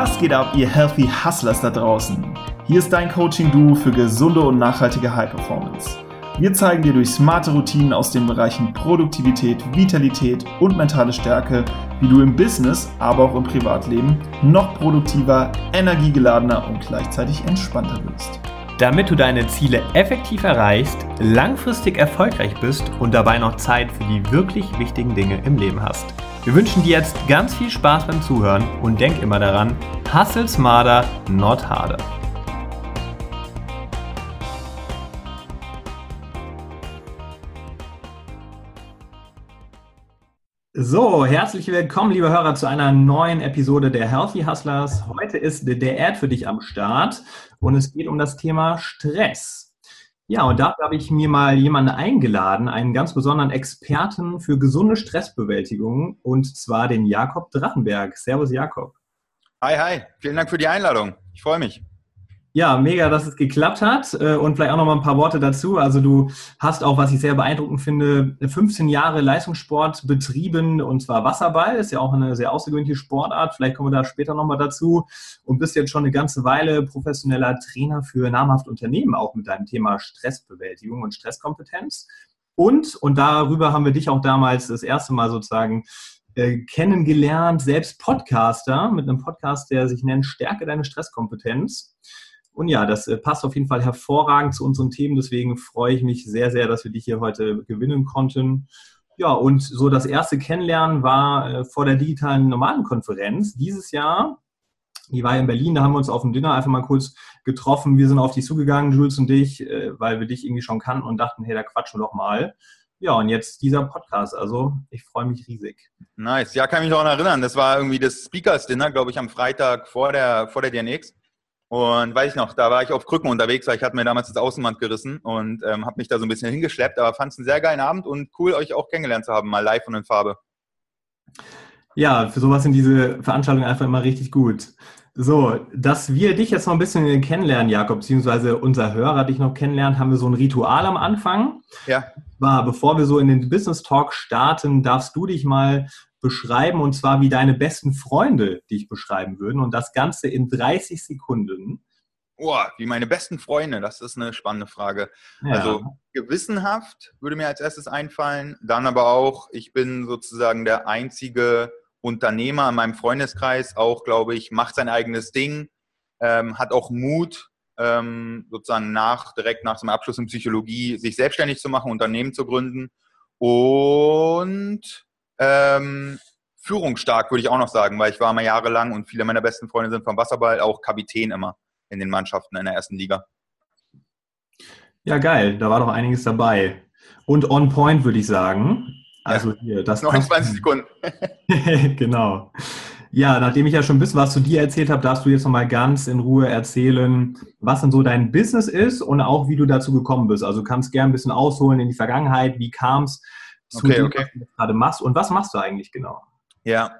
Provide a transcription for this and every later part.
Was geht ab, ihr Healthy Hustlers da draußen? Hier ist dein Coaching-Duo für gesunde und nachhaltige High Performance. Wir zeigen dir durch smarte Routinen aus den Bereichen Produktivität, Vitalität und mentale Stärke, wie du im Business, aber auch im Privatleben noch produktiver, energiegeladener und gleichzeitig entspannter wirst. Damit du deine Ziele effektiv erreichst, langfristig erfolgreich bist und dabei noch Zeit für die wirklich wichtigen Dinge im Leben hast. Wir wünschen dir jetzt ganz viel Spaß beim Zuhören und denk immer daran, hustle smarter, not harder. So, herzlich willkommen, liebe Hörer, zu einer neuen Episode der Healthy Hustlers. Heute ist der Ad für dich am Start und es geht um das Thema Stress. Ja, und dafür habe ich mir mal jemanden eingeladen, einen ganz besonderen Experten für gesunde Stressbewältigung, und zwar den Jakob Drachenberg. Servus, Jakob. Hi, hi. Vielen Dank für die Einladung. Ich freue mich. Ja, mega, dass es geklappt hat. Äh, und vielleicht auch noch mal ein paar Worte dazu. Also du hast auch, was ich sehr beeindruckend finde, 15 Jahre Leistungssport betrieben und zwar Wasserball. Ist ja auch eine sehr außergewöhnliche Sportart. Vielleicht kommen wir da später noch mal dazu. Und bist jetzt schon eine ganze Weile professioneller Trainer für namhafte Unternehmen, auch mit deinem Thema Stressbewältigung und Stresskompetenz. Und, und darüber haben wir dich auch damals das erste Mal sozusagen äh, kennengelernt, selbst Podcaster mit einem Podcast, der sich nennt Stärke deine Stresskompetenz. Und ja, das äh, passt auf jeden Fall hervorragend zu unseren Themen. Deswegen freue ich mich sehr, sehr, dass wir dich hier heute gewinnen konnten. Ja, und so das erste Kennenlernen war äh, vor der digitalen normalen Konferenz dieses Jahr. Die war in Berlin, da haben wir uns auf dem Dinner einfach mal kurz getroffen. Wir sind auf dich zugegangen, Jules und dich, äh, weil wir dich irgendwie schon kannten und dachten, hey, da quatschen wir doch mal. Ja, und jetzt dieser Podcast. Also ich freue mich riesig. Nice. Ja, kann mich noch erinnern. Das war irgendwie das Speakers Dinner, glaube ich, am Freitag vor der, vor der DNX. Und weiß ich noch, da war ich auf Krücken unterwegs, weil ich hatte mir damals das Außenband gerissen und ähm, habe mich da so ein bisschen hingeschleppt, aber fand es einen sehr geilen Abend und cool, euch auch kennengelernt zu haben, mal live und in Farbe. Ja, für sowas sind diese Veranstaltungen einfach immer richtig gut. So, dass wir dich jetzt noch ein bisschen kennenlernen, Jakob, beziehungsweise unser Hörer dich noch kennenlernt, haben wir so ein Ritual am Anfang. Ja. War, bevor wir so in den Business Talk starten, darfst du dich mal beschreiben und zwar wie deine besten Freunde dich beschreiben würden und das Ganze in 30 Sekunden. Boah, wie meine besten Freunde, das ist eine spannende Frage. Ja. Also gewissenhaft würde mir als erstes einfallen, dann aber auch, ich bin sozusagen der einzige Unternehmer in meinem Freundeskreis, auch glaube ich, macht sein eigenes Ding, ähm, hat auch Mut, ähm, sozusagen nach, direkt nach dem Abschluss in Psychologie, sich selbstständig zu machen, Unternehmen zu gründen und ähm, führungsstark, würde ich auch noch sagen, weil ich war mal jahrelang und viele meiner besten Freunde sind vom Wasserball auch Kapitän immer in den Mannschaften in der ersten Liga. Ja, geil, da war doch einiges dabei. Und on point, würde ich sagen. Also hier, das 29 Sekunden. genau. Ja, nachdem ich ja schon ein bisschen was zu dir erzählt habe, darfst du jetzt nochmal ganz in Ruhe erzählen, was denn so dein Business ist und auch wie du dazu gekommen bist. Also du kannst gerne ein bisschen ausholen in die Vergangenheit, wie kam es zu okay, dem, okay. was du gerade machst und was machst du eigentlich genau? Ja,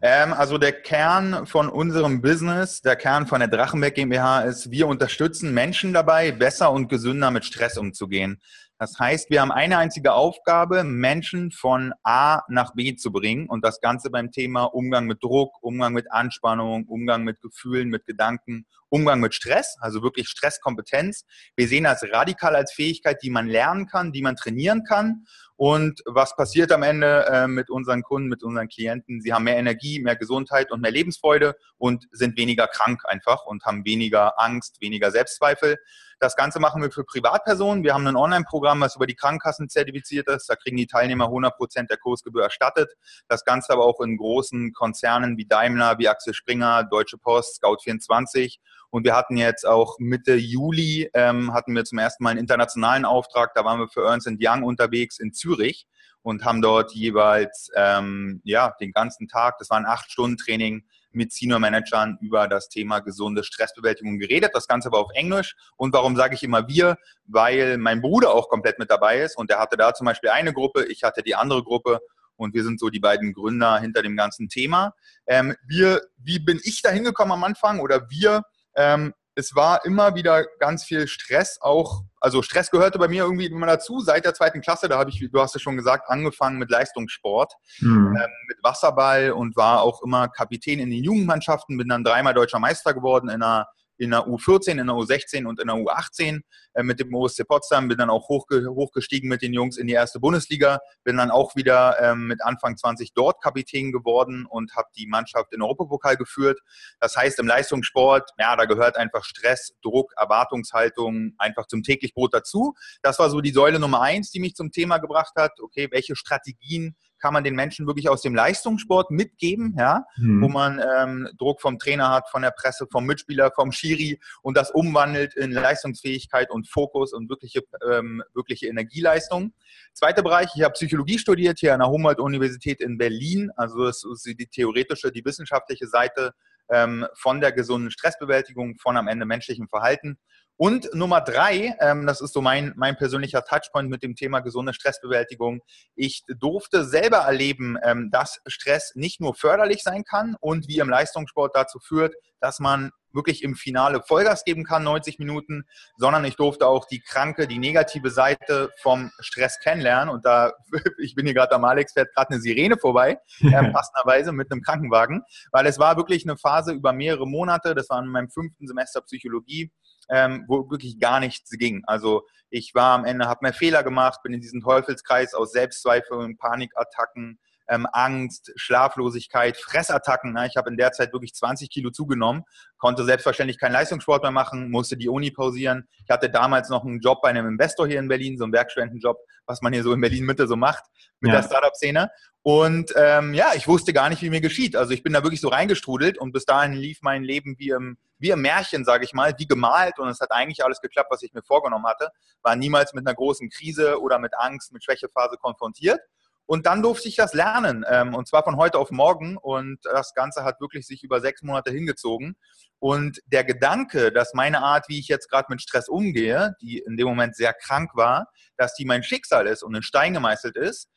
ähm, also der Kern von unserem Business, der Kern von der Drachenberg GmbH ist, wir unterstützen Menschen dabei, besser und gesünder mit Stress umzugehen. Das heißt, wir haben eine einzige Aufgabe, Menschen von A nach B zu bringen und das Ganze beim Thema Umgang mit Druck, Umgang mit Anspannung, Umgang mit Gefühlen, mit Gedanken, Umgang mit Stress, also wirklich Stresskompetenz. Wir sehen das radikal als Fähigkeit, die man lernen kann, die man trainieren kann und was passiert am Ende äh, mit unseren Kunden, mit unseren Klienten? Sie haben mehr Energie, mehr Gesundheit und mehr Lebensfreude und sind weniger krank einfach und haben weniger Angst, weniger Selbstzweifel. Das Ganze machen wir für Privatpersonen. Wir haben ein Online-Programm, was über die Krankenkassen zertifiziert ist. Da kriegen die Teilnehmer 100 Prozent der Kursgebühr erstattet. Das Ganze aber auch in großen Konzernen wie Daimler, wie Axel Springer, Deutsche Post, Scout24 und wir hatten jetzt auch Mitte Juli, ähm, hatten wir zum ersten Mal einen internationalen Auftrag. Da waren wir für Ernst Young unterwegs in Zürich und haben dort jeweils ähm, ja, den ganzen Tag, das war ein acht Stunden Training, mit Senior-Managern über das Thema gesunde Stressbewältigung geredet. Das Ganze aber auf Englisch. Und warum sage ich immer wir? Weil mein Bruder auch komplett mit dabei ist und der hatte da zum Beispiel eine Gruppe, ich hatte die andere Gruppe und wir sind so die beiden Gründer hinter dem ganzen Thema. Ähm, wir, wie bin ich da hingekommen am Anfang oder wir? Ähm, es war immer wieder ganz viel Stress, auch, also Stress gehörte bei mir irgendwie immer dazu. Seit der zweiten Klasse, da habe ich, du hast es schon gesagt, angefangen mit Leistungssport, mhm. ähm, mit Wasserball und war auch immer Kapitän in den Jugendmannschaften, bin dann dreimal deutscher Meister geworden in einer in der U14, in der U16 und in der U18 äh, mit dem OSC Potsdam, bin dann auch hochge hochgestiegen mit den Jungs in die erste Bundesliga, bin dann auch wieder ähm, mit Anfang 20 dort Kapitän geworden und habe die Mannschaft in Europapokal geführt. Das heißt, im Leistungssport, ja, da gehört einfach Stress, Druck, Erwartungshaltung einfach zum täglich Brot dazu. Das war so die Säule Nummer eins, die mich zum Thema gebracht hat. Okay, welche Strategien kann man den Menschen wirklich aus dem Leistungssport mitgeben, ja, mhm. wo man ähm, Druck vom Trainer hat, von der Presse, vom Mitspieler, vom Schiri und das umwandelt in Leistungsfähigkeit und Fokus und wirkliche, ähm, wirkliche Energieleistung. Zweiter Bereich, ich habe Psychologie studiert hier an der Humboldt-Universität in Berlin. Also das ist die theoretische, die wissenschaftliche Seite ähm, von der gesunden Stressbewältigung, von am Ende menschlichem Verhalten. Und Nummer drei, ähm, das ist so mein, mein persönlicher Touchpoint mit dem Thema gesunde Stressbewältigung. Ich durfte selber erleben, ähm, dass Stress nicht nur förderlich sein kann und wie im Leistungssport dazu führt, dass man wirklich im Finale Vollgas geben kann, 90 Minuten, sondern ich durfte auch die kranke, die negative Seite vom Stress kennenlernen. Und da, ich bin hier gerade am Alex, fährt gerade eine Sirene vorbei, äh, passenderweise mit einem Krankenwagen, weil es war wirklich eine Phase über mehrere Monate, das war in meinem fünften Semester Psychologie, ähm, wo wirklich gar nichts ging. Also ich war am Ende, habe mehr Fehler gemacht, bin in diesen Teufelskreis aus Selbstzweifeln, Panikattacken, ähm, Angst, Schlaflosigkeit, Fressattacken. Ne? Ich habe in der Zeit wirklich 20 Kilo zugenommen, konnte selbstverständlich keinen Leistungssport mehr machen, musste die Uni pausieren. Ich hatte damals noch einen Job bei einem Investor hier in Berlin, so einen Werkstudentenjob, was man hier so in Berlin Mitte so macht mit ja. der Startup-Szene. Und ähm, ja, ich wusste gar nicht, wie mir geschieht. Also ich bin da wirklich so reingestrudelt und bis dahin lief mein Leben wie im, wie im Märchen, sage ich mal, wie gemalt und es hat eigentlich alles geklappt, was ich mir vorgenommen hatte. War niemals mit einer großen Krise oder mit Angst, mit Schwächephase konfrontiert. Und dann durfte ich das lernen, ähm, und zwar von heute auf morgen. Und das Ganze hat wirklich sich über sechs Monate hingezogen. Und der Gedanke, dass meine Art, wie ich jetzt gerade mit Stress umgehe, die in dem Moment sehr krank war, dass die mein Schicksal ist und in Stein gemeißelt ist,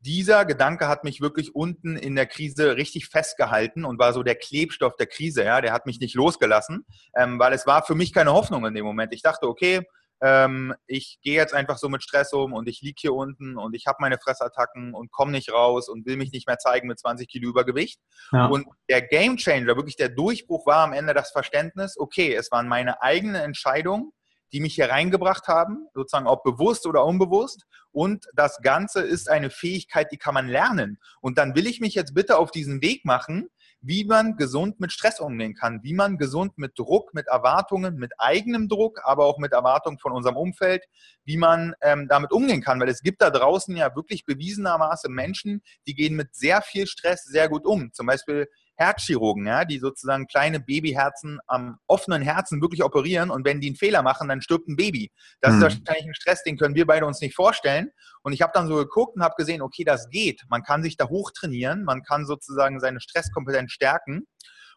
dieser Gedanke hat mich wirklich unten in der Krise richtig festgehalten und war so der Klebstoff der Krise. Ja, der hat mich nicht losgelassen, ähm, weil es war für mich keine Hoffnung in dem Moment. Ich dachte, okay, ähm, ich gehe jetzt einfach so mit Stress um und ich liege hier unten und ich habe meine Fressattacken und komme nicht raus und will mich nicht mehr zeigen mit 20 Kilo Übergewicht. Ja. Und der Game Changer, wirklich der Durchbruch war am Ende das Verständnis, okay, es waren meine eigenen Entscheidungen, die mich hier reingebracht haben, sozusagen ob bewusst oder unbewusst. Und das Ganze ist eine Fähigkeit, die kann man lernen. Und dann will ich mich jetzt bitte auf diesen Weg machen, wie man gesund mit Stress umgehen kann, wie man gesund mit Druck, mit Erwartungen, mit eigenem Druck, aber auch mit Erwartungen von unserem Umfeld, wie man ähm, damit umgehen kann. Weil es gibt da draußen ja wirklich bewiesenermaßen Menschen, die gehen mit sehr viel Stress sehr gut um. Zum Beispiel Herzchirurgen, ja, die sozusagen kleine Babyherzen am offenen Herzen wirklich operieren und wenn die einen Fehler machen, dann stirbt ein Baby. Das mhm. ist wahrscheinlich ein Stress, den können wir beide uns nicht vorstellen. Und ich habe dann so geguckt und habe gesehen, okay, das geht. Man kann sich da hochtrainieren, man kann sozusagen seine Stresskompetenz stärken.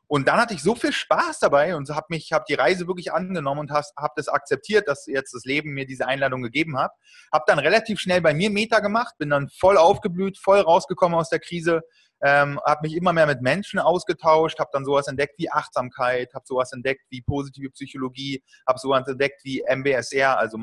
Und dann hatte ich so viel Spaß dabei und habe mich, habe die Reise wirklich angenommen und habe das akzeptiert, dass jetzt das Leben mir diese Einladung gegeben hat. Habe dann relativ schnell bei mir Meta gemacht, bin dann voll aufgeblüht, voll rausgekommen aus der Krise, ähm, habe mich immer mehr mit Menschen ausgetauscht, habe dann sowas entdeckt wie Achtsamkeit, habe sowas entdeckt wie positive Psychologie, habe sowas entdeckt wie MBSR, also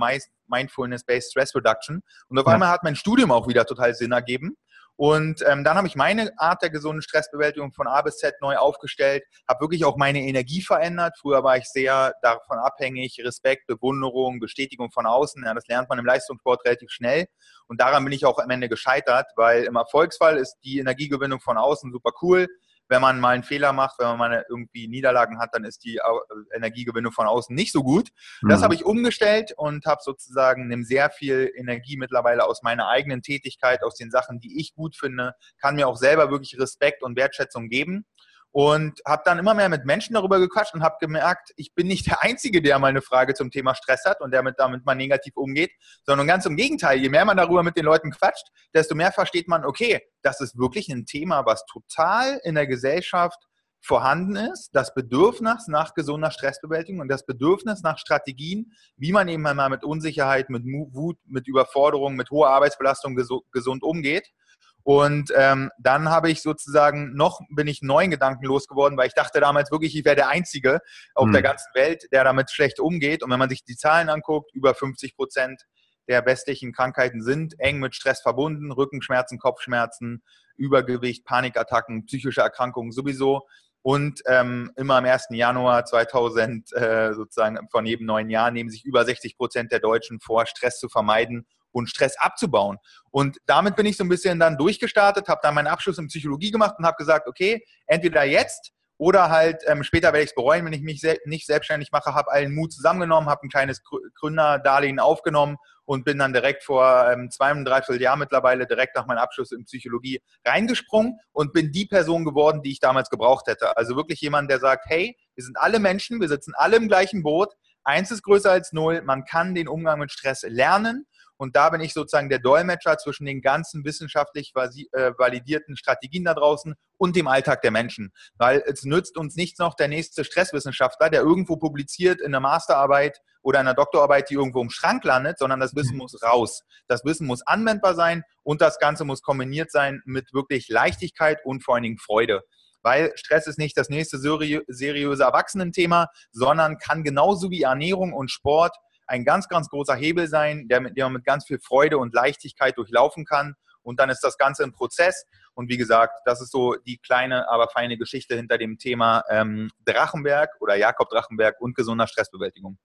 Mindfulness-Based Stress Reduction. Und auf ja. einmal hat mein Studium auch wieder total Sinn ergeben. Und ähm, dann habe ich meine Art der gesunden Stressbewältigung von A bis Z neu aufgestellt, habe wirklich auch meine Energie verändert. Früher war ich sehr davon abhängig, Respekt, Bewunderung, Bestätigung von außen. Ja, das lernt man im Leistungssport relativ schnell. Und daran bin ich auch am Ende gescheitert, weil im Erfolgsfall ist die Energiegewinnung von außen super cool wenn man mal einen Fehler macht, wenn man mal irgendwie Niederlagen hat, dann ist die äh, Energiegewinnung von außen nicht so gut. Das mhm. habe ich umgestellt und habe sozusagen nimm sehr viel Energie mittlerweile aus meiner eigenen Tätigkeit, aus den Sachen, die ich gut finde, kann mir auch selber wirklich Respekt und Wertschätzung geben und habe dann immer mehr mit Menschen darüber gequatscht und habe gemerkt, ich bin nicht der Einzige, der mal eine Frage zum Thema Stress hat und der mit, damit mal negativ umgeht, sondern ganz im Gegenteil. Je mehr man darüber mit den Leuten quatscht, desto mehr versteht man, okay, das ist wirklich ein Thema, was total in der Gesellschaft vorhanden ist, das Bedürfnis nach gesunder Stressbewältigung und das Bedürfnis nach Strategien, wie man eben mal mit Unsicherheit, mit Wut, mit Überforderung, mit hoher Arbeitsbelastung gesund umgeht. Und ähm, dann habe ich sozusagen noch, bin ich neuen Gedanken losgeworden, weil ich dachte damals wirklich, ich wäre der Einzige auf mhm. der ganzen Welt, der damit schlecht umgeht. Und wenn man sich die Zahlen anguckt, über 50 Prozent der westlichen Krankheiten sind eng mit Stress verbunden. Rückenschmerzen, Kopfschmerzen, Übergewicht, Panikattacken, psychische Erkrankungen sowieso. Und ähm, immer am 1. Januar 2000, äh, sozusagen von jedem neuen Jahr, nehmen sich über 60 Prozent der Deutschen vor, Stress zu vermeiden und Stress abzubauen. Und damit bin ich so ein bisschen dann durchgestartet, habe dann meinen Abschluss in Psychologie gemacht und habe gesagt, okay, entweder jetzt oder halt ähm, später werde ich es bereuen, wenn ich mich se nicht selbstständig mache, habe allen Mut zusammengenommen, habe ein kleines Gründerdarlehen aufgenommen und bin dann direkt vor ähm, zwei und dreiviertel Jahr mittlerweile direkt nach meinem Abschluss in Psychologie reingesprungen und bin die Person geworden, die ich damals gebraucht hätte. Also wirklich jemand, der sagt, hey, wir sind alle Menschen, wir sitzen alle im gleichen Boot, eins ist größer als null, man kann den Umgang mit Stress lernen und da bin ich sozusagen der Dolmetscher zwischen den ganzen wissenschaftlich äh, validierten Strategien da draußen und dem Alltag der Menschen. Weil es nützt uns nichts noch der nächste Stresswissenschaftler, der irgendwo publiziert in einer Masterarbeit oder einer Doktorarbeit, die irgendwo im Schrank landet, sondern das Wissen mhm. muss raus. Das Wissen muss anwendbar sein und das Ganze muss kombiniert sein mit wirklich Leichtigkeit und vor allen Dingen Freude weil Stress ist nicht das nächste seriöse Erwachsenenthema, sondern kann genauso wie Ernährung und Sport ein ganz, ganz großer Hebel sein, der mit, der man mit ganz viel Freude und Leichtigkeit durchlaufen kann. Und dann ist das Ganze ein Prozess. Und wie gesagt, das ist so die kleine, aber feine Geschichte hinter dem Thema ähm, Drachenberg oder Jakob Drachenberg und gesunder Stressbewältigung.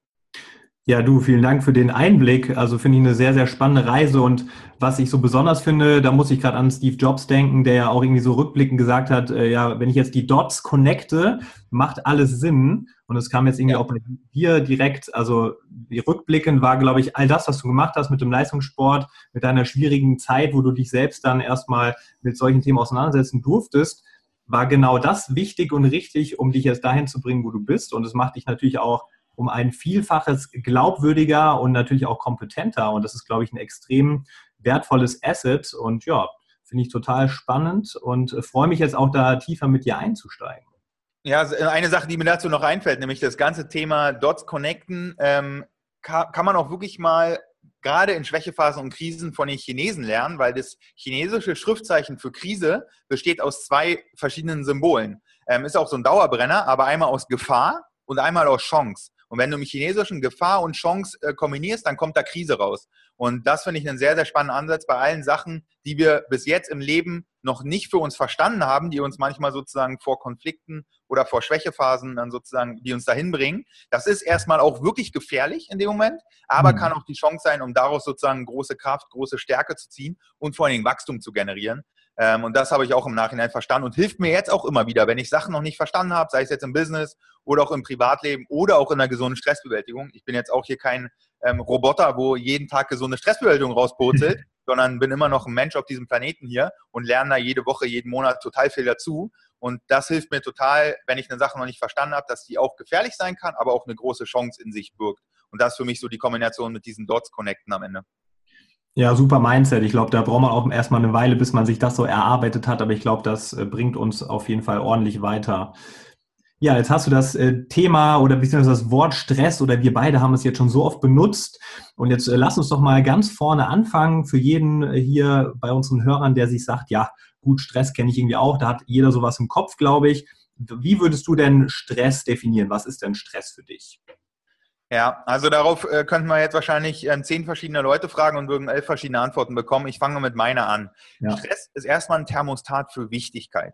Ja, du, vielen Dank für den Einblick. Also finde ich eine sehr, sehr spannende Reise. Und was ich so besonders finde, da muss ich gerade an Steve Jobs denken, der ja auch irgendwie so rückblickend gesagt hat, äh, ja, wenn ich jetzt die Dots connecte, macht alles Sinn. Und es kam jetzt irgendwie ja. auch bei dir direkt, also die rückblickend war, glaube ich, all das, was du gemacht hast mit dem Leistungssport, mit deiner schwierigen Zeit, wo du dich selbst dann erstmal mit solchen Themen auseinandersetzen durftest, war genau das wichtig und richtig, um dich jetzt dahin zu bringen, wo du bist. Und es macht dich natürlich auch um ein Vielfaches glaubwürdiger und natürlich auch kompetenter. Und das ist, glaube ich, ein extrem wertvolles Asset. Und ja, finde ich total spannend und freue mich jetzt auch da tiefer mit dir einzusteigen. Ja, eine Sache, die mir dazu noch einfällt, nämlich das ganze Thema Dots connecten, ähm, kann, kann man auch wirklich mal gerade in Schwächephasen und Krisen von den Chinesen lernen, weil das chinesische Schriftzeichen für Krise besteht aus zwei verschiedenen Symbolen. Ähm, ist auch so ein Dauerbrenner, aber einmal aus Gefahr und einmal aus Chance. Und wenn du im Chinesischen Gefahr und Chance äh, kombinierst, dann kommt da Krise raus. Und das finde ich einen sehr, sehr spannenden Ansatz bei allen Sachen, die wir bis jetzt im Leben noch nicht für uns verstanden haben, die uns manchmal sozusagen vor Konflikten oder vor Schwächephasen dann sozusagen, die uns dahin bringen. Das ist erstmal auch wirklich gefährlich in dem Moment, aber mhm. kann auch die Chance sein, um daraus sozusagen große Kraft, große Stärke zu ziehen und vor allen Dingen Wachstum zu generieren. Ähm, und das habe ich auch im Nachhinein verstanden und hilft mir jetzt auch immer wieder, wenn ich Sachen noch nicht verstanden habe, sei es jetzt im Business oder auch im Privatleben oder auch in der gesunden Stressbewältigung. Ich bin jetzt auch hier kein ähm, Roboter, wo jeden Tag gesunde Stressbewältigung rauspurzelt, sondern bin immer noch ein Mensch auf diesem Planeten hier und lerne da jede Woche, jeden Monat total viel dazu. Und das hilft mir total, wenn ich eine Sache noch nicht verstanden habe, dass die auch gefährlich sein kann, aber auch eine große Chance in sich birgt. Und das ist für mich so die Kombination mit diesen Dots connecten am Ende. Ja, super Mindset. Ich glaube, da braucht man auch erstmal eine Weile, bis man sich das so erarbeitet hat. Aber ich glaube, das äh, bringt uns auf jeden Fall ordentlich weiter. Ja, jetzt hast du das äh, Thema oder beziehungsweise das Wort Stress oder wir beide haben es jetzt schon so oft benutzt. Und jetzt äh, lass uns doch mal ganz vorne anfangen für jeden hier bei unseren Hörern, der sich sagt, ja, gut, Stress kenne ich irgendwie auch. Da hat jeder sowas im Kopf, glaube ich. Wie würdest du denn Stress definieren? Was ist denn Stress für dich? Ja, also darauf äh, könnten wir jetzt wahrscheinlich äh, zehn verschiedene Leute fragen und würden elf verschiedene Antworten bekommen. Ich fange mit meiner an. Ja. Stress ist erstmal ein Thermostat für Wichtigkeit.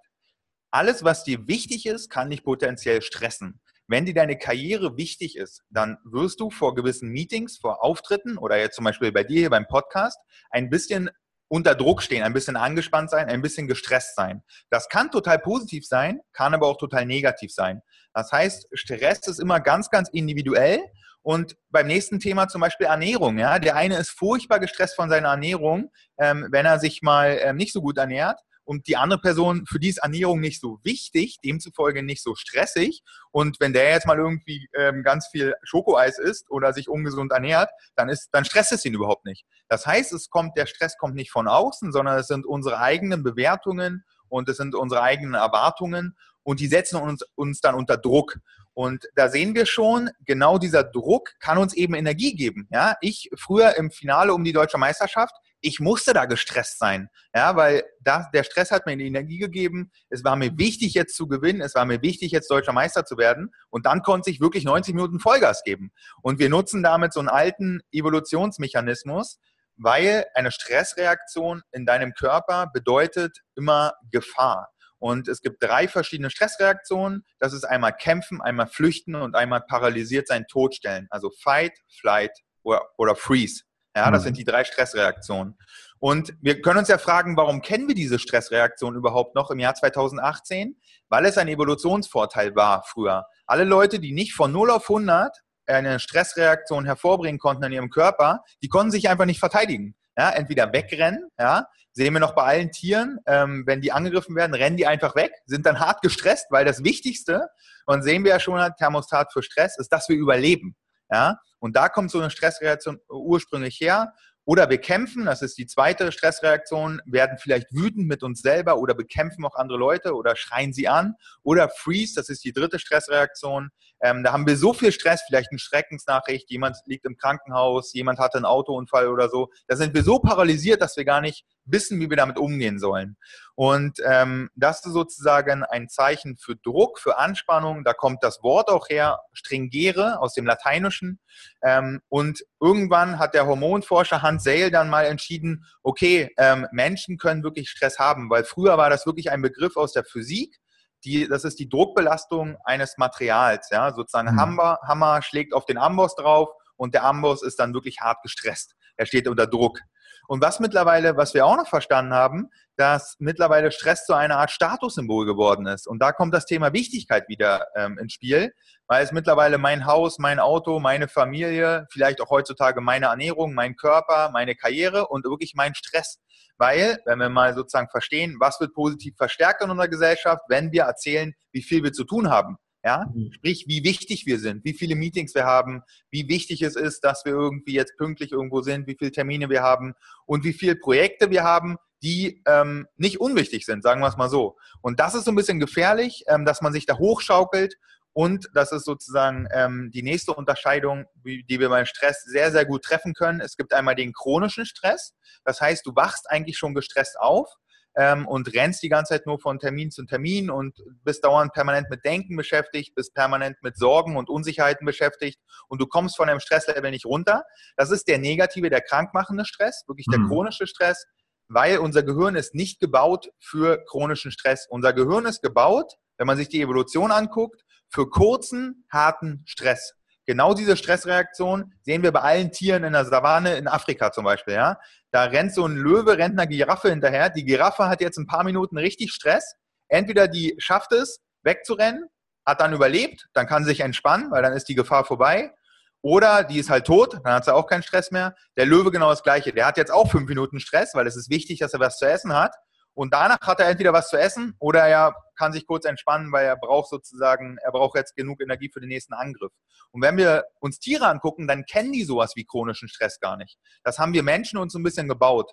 Alles, was dir wichtig ist, kann dich potenziell stressen. Wenn dir deine Karriere wichtig ist, dann wirst du vor gewissen Meetings, vor Auftritten oder jetzt zum Beispiel bei dir hier beim Podcast ein bisschen unter Druck stehen, ein bisschen angespannt sein, ein bisschen gestresst sein. Das kann total positiv sein, kann aber auch total negativ sein. Das heißt, Stress ist immer ganz, ganz individuell. Und beim nächsten Thema zum Beispiel Ernährung. Ja, der eine ist furchtbar gestresst von seiner Ernährung, ähm, wenn er sich mal ähm, nicht so gut ernährt und die andere Person, für die ist Ernährung nicht so wichtig, demzufolge nicht so stressig. Und wenn der jetzt mal irgendwie ähm, ganz viel Schokoeis isst oder sich ungesund ernährt, dann ist, dann stresst es ihn überhaupt nicht. Das heißt, es kommt, der Stress kommt nicht von außen, sondern es sind unsere eigenen Bewertungen und es sind unsere eigenen Erwartungen und die setzen uns, uns dann unter Druck. Und da sehen wir schon, genau dieser Druck kann uns eben Energie geben. Ja, ich früher im Finale um die deutsche Meisterschaft, ich musste da gestresst sein. Ja, weil da, der Stress hat mir die Energie gegeben. Es war mir wichtig, jetzt zu gewinnen. Es war mir wichtig, jetzt deutscher Meister zu werden. Und dann konnte ich wirklich 90 Minuten Vollgas geben. Und wir nutzen damit so einen alten Evolutionsmechanismus, weil eine Stressreaktion in deinem Körper bedeutet immer Gefahr. Und es gibt drei verschiedene Stressreaktionen. Das ist einmal kämpfen, einmal flüchten und einmal paralysiert sein, totstellen. Also fight, flight oder, oder freeze. Ja, das mhm. sind die drei Stressreaktionen. Und wir können uns ja fragen, warum kennen wir diese Stressreaktion überhaupt noch im Jahr 2018? Weil es ein Evolutionsvorteil war früher. Alle Leute, die nicht von 0 auf 100 eine Stressreaktion hervorbringen konnten in ihrem Körper, die konnten sich einfach nicht verteidigen. Ja, entweder wegrennen, ja, sehen wir noch bei allen Tieren, ähm, wenn die angegriffen werden, rennen die einfach weg, sind dann hart gestresst, weil das Wichtigste, und sehen wir ja schon, Thermostat für Stress, ist, dass wir überleben. Ja? Und da kommt so eine Stressreaktion ursprünglich her. Oder wir kämpfen, das ist die zweite Stressreaktion, werden vielleicht wütend mit uns selber oder bekämpfen auch andere Leute oder schreien sie an. Oder freeze, das ist die dritte Stressreaktion. Ähm, da haben wir so viel Stress, vielleicht eine Schreckensnachricht, jemand liegt im Krankenhaus, jemand hatte einen Autounfall oder so. Da sind wir so paralysiert, dass wir gar nicht wissen, wie wir damit umgehen sollen. Und ähm, das ist sozusagen ein Zeichen für Druck, für Anspannung. Da kommt das Wort auch her, stringere aus dem Lateinischen. Ähm, und irgendwann hat der Hormonforscher Hans Sale dann mal entschieden, okay, ähm, Menschen können wirklich Stress haben, weil früher war das wirklich ein Begriff aus der Physik. Die, das ist die Druckbelastung eines Materials. Ja? Sozusagen mhm. Hammer, Hammer schlägt auf den Amboss drauf und der Amboss ist dann wirklich hart gestresst. Er steht unter Druck. Und was mittlerweile, was wir auch noch verstanden haben, dass mittlerweile Stress zu einer Art Statussymbol geworden ist. Und da kommt das Thema Wichtigkeit wieder ähm, ins Spiel, weil es mittlerweile mein Haus, mein Auto, meine Familie, vielleicht auch heutzutage meine Ernährung, mein Körper, meine Karriere und wirklich mein Stress. Weil, wenn wir mal sozusagen verstehen, was wird positiv verstärkt in unserer Gesellschaft, wenn wir erzählen, wie viel wir zu tun haben. Ja, mhm. sprich, wie wichtig wir sind, wie viele Meetings wir haben, wie wichtig es ist, dass wir irgendwie jetzt pünktlich irgendwo sind, wie viele Termine wir haben und wie viele Projekte wir haben, die ähm, nicht unwichtig sind, sagen wir es mal so. Und das ist so ein bisschen gefährlich, ähm, dass man sich da hochschaukelt und das ist sozusagen ähm, die nächste Unterscheidung, die wir beim Stress sehr, sehr gut treffen können. Es gibt einmal den chronischen Stress. Das heißt, du wachst eigentlich schon gestresst auf ähm, und rennst die ganze Zeit nur von Termin zu Termin und bist dauernd permanent mit Denken beschäftigt, bist permanent mit Sorgen und Unsicherheiten beschäftigt und du kommst von dem Stresslevel nicht runter. Das ist der negative, der krankmachende Stress, wirklich der mhm. chronische Stress, weil unser Gehirn ist nicht gebaut für chronischen Stress. Unser Gehirn ist gebaut, wenn man sich die Evolution anguckt, für kurzen, harten Stress. Genau diese Stressreaktion sehen wir bei allen Tieren in der Savanne in Afrika zum Beispiel. Ja? Da rennt so ein Löwe, rennt einer Giraffe hinterher. Die Giraffe hat jetzt ein paar Minuten richtig Stress. Entweder die schafft es, wegzurennen, hat dann überlebt, dann kann sie sich entspannen, weil dann ist die Gefahr vorbei. Oder die ist halt tot, dann hat sie auch keinen Stress mehr. Der Löwe genau das Gleiche. Der hat jetzt auch fünf Minuten Stress, weil es ist wichtig, dass er was zu essen hat. Und danach hat er entweder was zu essen oder er kann sich kurz entspannen, weil er braucht sozusagen, er braucht jetzt genug Energie für den nächsten Angriff. Und wenn wir uns Tiere angucken, dann kennen die sowas wie chronischen Stress gar nicht. Das haben wir Menschen uns ein bisschen gebaut.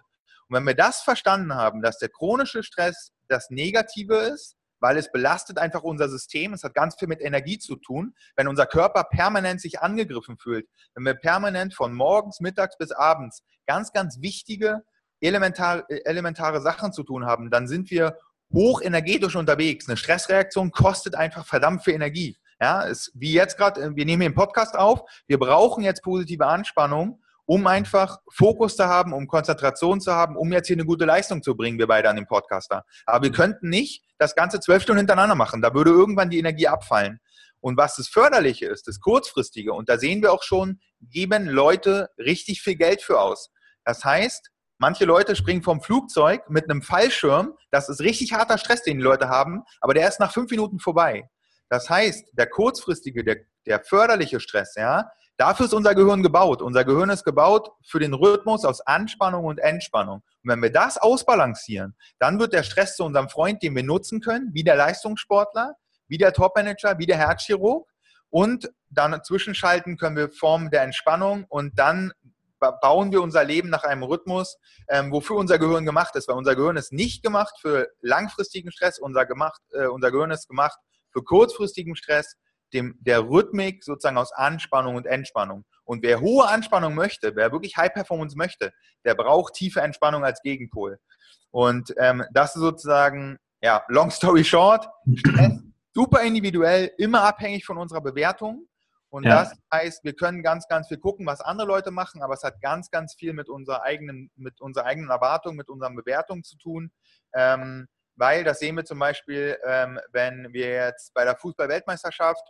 Und wenn wir das verstanden haben, dass der chronische Stress das Negative ist, weil es belastet einfach unser System. Es hat ganz viel mit Energie zu tun. Wenn unser Körper permanent sich angegriffen fühlt, wenn wir permanent von morgens, mittags bis abends ganz, ganz wichtige elementar, elementare Sachen zu tun haben, dann sind wir hochenergetisch unterwegs. Eine Stressreaktion kostet einfach verdammt viel Energie. Ja, ist wie jetzt gerade, wir nehmen hier einen Podcast auf, wir brauchen jetzt positive Anspannung, um einfach Fokus zu haben, um Konzentration zu haben, um jetzt hier eine gute Leistung zu bringen, wir beide an dem Podcaster. Aber wir könnten nicht das Ganze zwölf Stunden hintereinander machen. Da würde irgendwann die Energie abfallen. Und was das Förderliche ist, das Kurzfristige, und da sehen wir auch schon, geben Leute richtig viel Geld für aus. Das heißt, Manche Leute springen vom Flugzeug mit einem Fallschirm. Das ist richtig harter Stress, den die Leute haben, aber der ist nach fünf Minuten vorbei. Das heißt, der kurzfristige, der, der förderliche Stress, ja, dafür ist unser Gehirn gebaut. Unser Gehirn ist gebaut für den Rhythmus aus Anspannung und Entspannung. Und wenn wir das ausbalancieren, dann wird der Stress zu unserem Freund, den wir nutzen können, wie der Leistungssportler, wie der Topmanager, wie der Herzchirurg. Und dann zwischenschalten können wir Formen der Entspannung und dann bauen wir unser Leben nach einem Rhythmus, ähm, wofür unser Gehirn gemacht ist. Weil unser Gehirn ist nicht gemacht für langfristigen Stress, unser, gemacht, äh, unser Gehirn ist gemacht für kurzfristigen Stress, dem, der Rhythmik sozusagen aus Anspannung und Entspannung. Und wer hohe Anspannung möchte, wer wirklich High Performance möchte, der braucht tiefe Entspannung als Gegenpol. Und ähm, das ist sozusagen, ja, long story short, Stress, super individuell, immer abhängig von unserer Bewertung. Und ja. das heißt, wir können ganz, ganz viel gucken, was andere Leute machen, aber es hat ganz, ganz viel mit unserer eigenen, mit unserer eigenen Erwartung, mit unseren Bewertungen zu tun. Ähm, weil das sehen wir zum Beispiel, ähm, wenn wir jetzt bei der Fußball-Weltmeisterschaft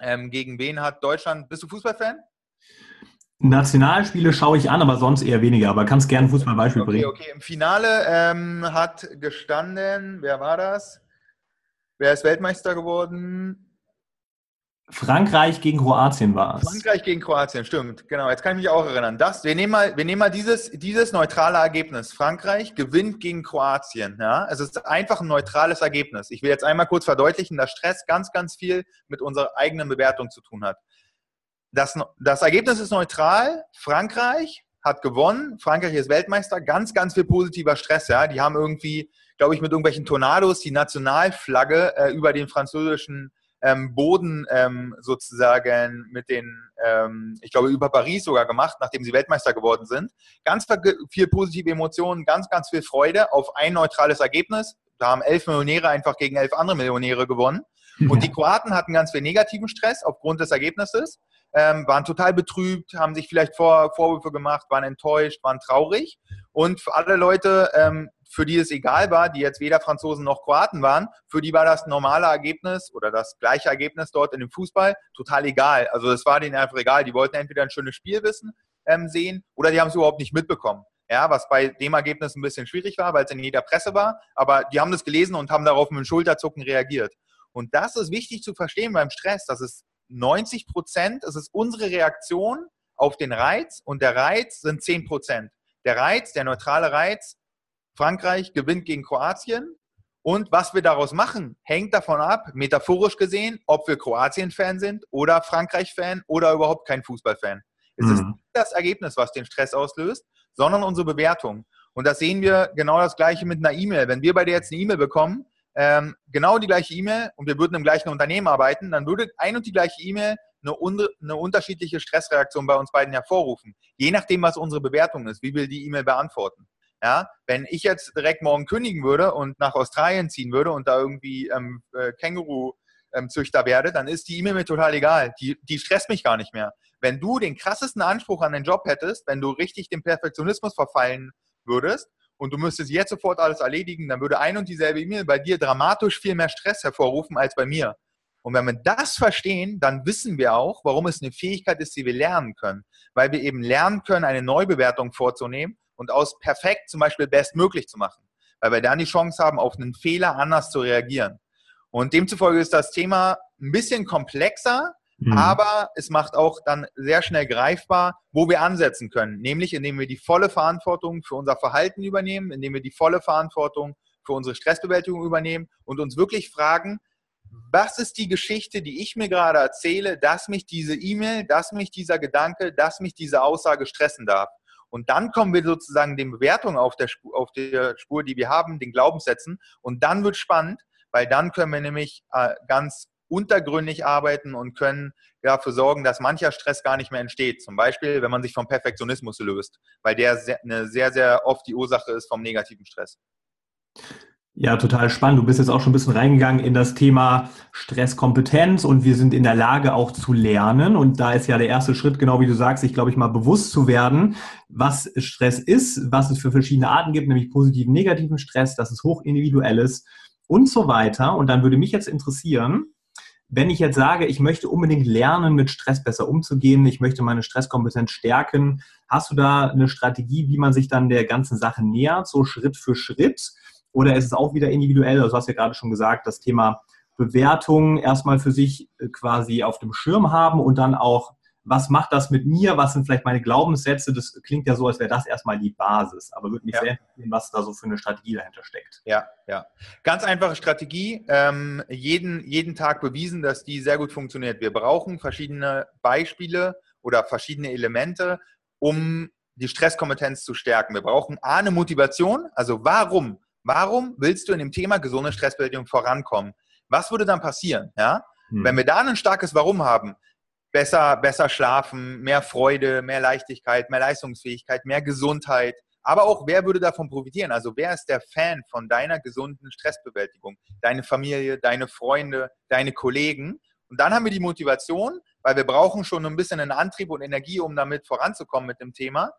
ähm, gegen wen hat Deutschland, bist du Fußballfan? Nationalspiele schaue ich an, aber sonst eher weniger. Aber kannst gerne ein Fußballbeispiel okay, bringen. Okay, im Finale ähm, hat gestanden, wer war das? Wer ist Weltmeister geworden? Frankreich gegen Kroatien war es. Frankreich gegen Kroatien, stimmt. Genau, jetzt kann ich mich auch erinnern. Das, wir nehmen mal, wir nehmen mal dieses, dieses neutrale Ergebnis. Frankreich gewinnt gegen Kroatien. Ja? Es ist einfach ein neutrales Ergebnis. Ich will jetzt einmal kurz verdeutlichen, dass Stress ganz, ganz viel mit unserer eigenen Bewertung zu tun hat. Das, das Ergebnis ist neutral. Frankreich hat gewonnen. Frankreich ist Weltmeister. Ganz, ganz viel positiver Stress. Ja? Die haben irgendwie, glaube ich, mit irgendwelchen Tornados die Nationalflagge äh, über den französischen ähm, Boden ähm, sozusagen mit den, ähm, ich glaube, über Paris sogar gemacht, nachdem sie Weltmeister geworden sind. Ganz viel positive Emotionen, ganz, ganz viel Freude auf ein neutrales Ergebnis. Da haben elf Millionäre einfach gegen elf andere Millionäre gewonnen. Und die Kroaten hatten ganz viel negativen Stress aufgrund des Ergebnisses, ähm, waren total betrübt, haben sich vielleicht Vor Vorwürfe gemacht, waren enttäuscht, waren traurig. Und für alle Leute, ähm, für die es egal war, die jetzt weder Franzosen noch Kroaten waren, für die war das normale Ergebnis oder das gleiche Ergebnis dort in dem Fußball total egal. Also es war denen einfach egal. Die wollten entweder ein schönes Spiel wissen, ähm, sehen oder die haben es überhaupt nicht mitbekommen. Ja, was bei dem Ergebnis ein bisschen schwierig war, weil es in jeder Presse war. Aber die haben das gelesen und haben darauf mit dem Schulterzucken reagiert. Und das ist wichtig zu verstehen beim Stress. Das ist 90 Prozent, es ist unsere Reaktion auf den Reiz und der Reiz sind 10 Prozent. Der Reiz, der neutrale Reiz, Frankreich gewinnt gegen Kroatien. Und was wir daraus machen, hängt davon ab, metaphorisch gesehen, ob wir Kroatien-Fan sind oder Frankreich-Fan oder überhaupt kein Fußball-Fan. Es mhm. ist nicht das Ergebnis, was den Stress auslöst, sondern unsere Bewertung. Und das sehen wir genau das Gleiche mit einer E-Mail. Wenn wir bei dir jetzt eine E-Mail bekommen, ähm, genau die gleiche E-Mail und wir würden im gleichen Unternehmen arbeiten, dann würde ein und die gleiche E-Mail eine, eine, unterschiedliche Stressreaktion bei uns beiden hervorrufen. Je nachdem, was unsere Bewertung ist, wie wir die E-Mail beantworten. Ja, wenn ich jetzt direkt morgen kündigen würde und nach Australien ziehen würde und da irgendwie ähm, äh, Känguru-Züchter ähm, werde, dann ist die E-Mail mir total egal. Die, die stresst mich gar nicht mehr. Wenn du den krassesten Anspruch an den Job hättest, wenn du richtig dem Perfektionismus verfallen würdest und du müsstest jetzt sofort alles erledigen, dann würde ein und dieselbe E-Mail bei dir dramatisch viel mehr Stress hervorrufen als bei mir. Und wenn wir das verstehen, dann wissen wir auch, warum es eine Fähigkeit ist, die wir lernen können. Weil wir eben lernen können, eine Neubewertung vorzunehmen und aus perfekt zum Beispiel bestmöglich zu machen, weil wir dann die Chance haben, auf einen Fehler anders zu reagieren. Und demzufolge ist das Thema ein bisschen komplexer, mhm. aber es macht auch dann sehr schnell greifbar, wo wir ansetzen können, nämlich indem wir die volle Verantwortung für unser Verhalten übernehmen, indem wir die volle Verantwortung für unsere Stressbewältigung übernehmen und uns wirklich fragen, was ist die Geschichte, die ich mir gerade erzähle, dass mich diese E-Mail, dass mich dieser Gedanke, dass mich diese Aussage stressen darf. Und dann kommen wir sozusagen den Bewertungen auf der, Spur, auf der Spur, die wir haben, den Glaubenssätzen. Und dann wird spannend, weil dann können wir nämlich äh, ganz untergründig arbeiten und können dafür sorgen, dass mancher Stress gar nicht mehr entsteht. Zum Beispiel, wenn man sich vom Perfektionismus löst, weil der sehr, eine sehr, sehr oft die Ursache ist vom negativen Stress. Ja, total spannend. Du bist jetzt auch schon ein bisschen reingegangen in das Thema Stresskompetenz und wir sind in der Lage auch zu lernen. Und da ist ja der erste Schritt, genau wie du sagst, sich, glaube ich, mal bewusst zu werden, was Stress ist, was es für verschiedene Arten gibt, nämlich positiven, negativen Stress, dass es hochindividuell ist und so weiter. Und dann würde mich jetzt interessieren, wenn ich jetzt sage, ich möchte unbedingt lernen, mit Stress besser umzugehen, ich möchte meine Stresskompetenz stärken, hast du da eine Strategie, wie man sich dann der ganzen Sache nähert, so Schritt für Schritt? Oder ist es auch wieder individuell? Also du hast ja gerade schon gesagt, das Thema Bewertung erstmal für sich äh, quasi auf dem Schirm haben und dann auch, was macht das mit mir? Was sind vielleicht meine Glaubenssätze? Das klingt ja so, als wäre das erstmal die Basis. Aber würde mich ja. sehr interessieren, was da so für eine Strategie dahinter steckt. Ja, ja. Ganz einfache Strategie. Ähm, jeden, jeden Tag bewiesen, dass die sehr gut funktioniert. Wir brauchen verschiedene Beispiele oder verschiedene Elemente, um die Stresskompetenz zu stärken. Wir brauchen A, eine Motivation. Also warum Warum willst du in dem Thema gesunde Stressbewältigung vorankommen? Was würde dann passieren? Ja? Hm. Wenn wir da ein starkes Warum haben, besser, besser schlafen, mehr Freude, mehr Leichtigkeit, mehr Leistungsfähigkeit, mehr Gesundheit, aber auch, wer würde davon profitieren? Also wer ist der Fan von deiner gesunden Stressbewältigung? Deine Familie, deine Freunde, deine Kollegen. Und dann haben wir die Motivation, weil wir brauchen schon ein bisschen einen Antrieb und Energie, um damit voranzukommen mit dem Thema.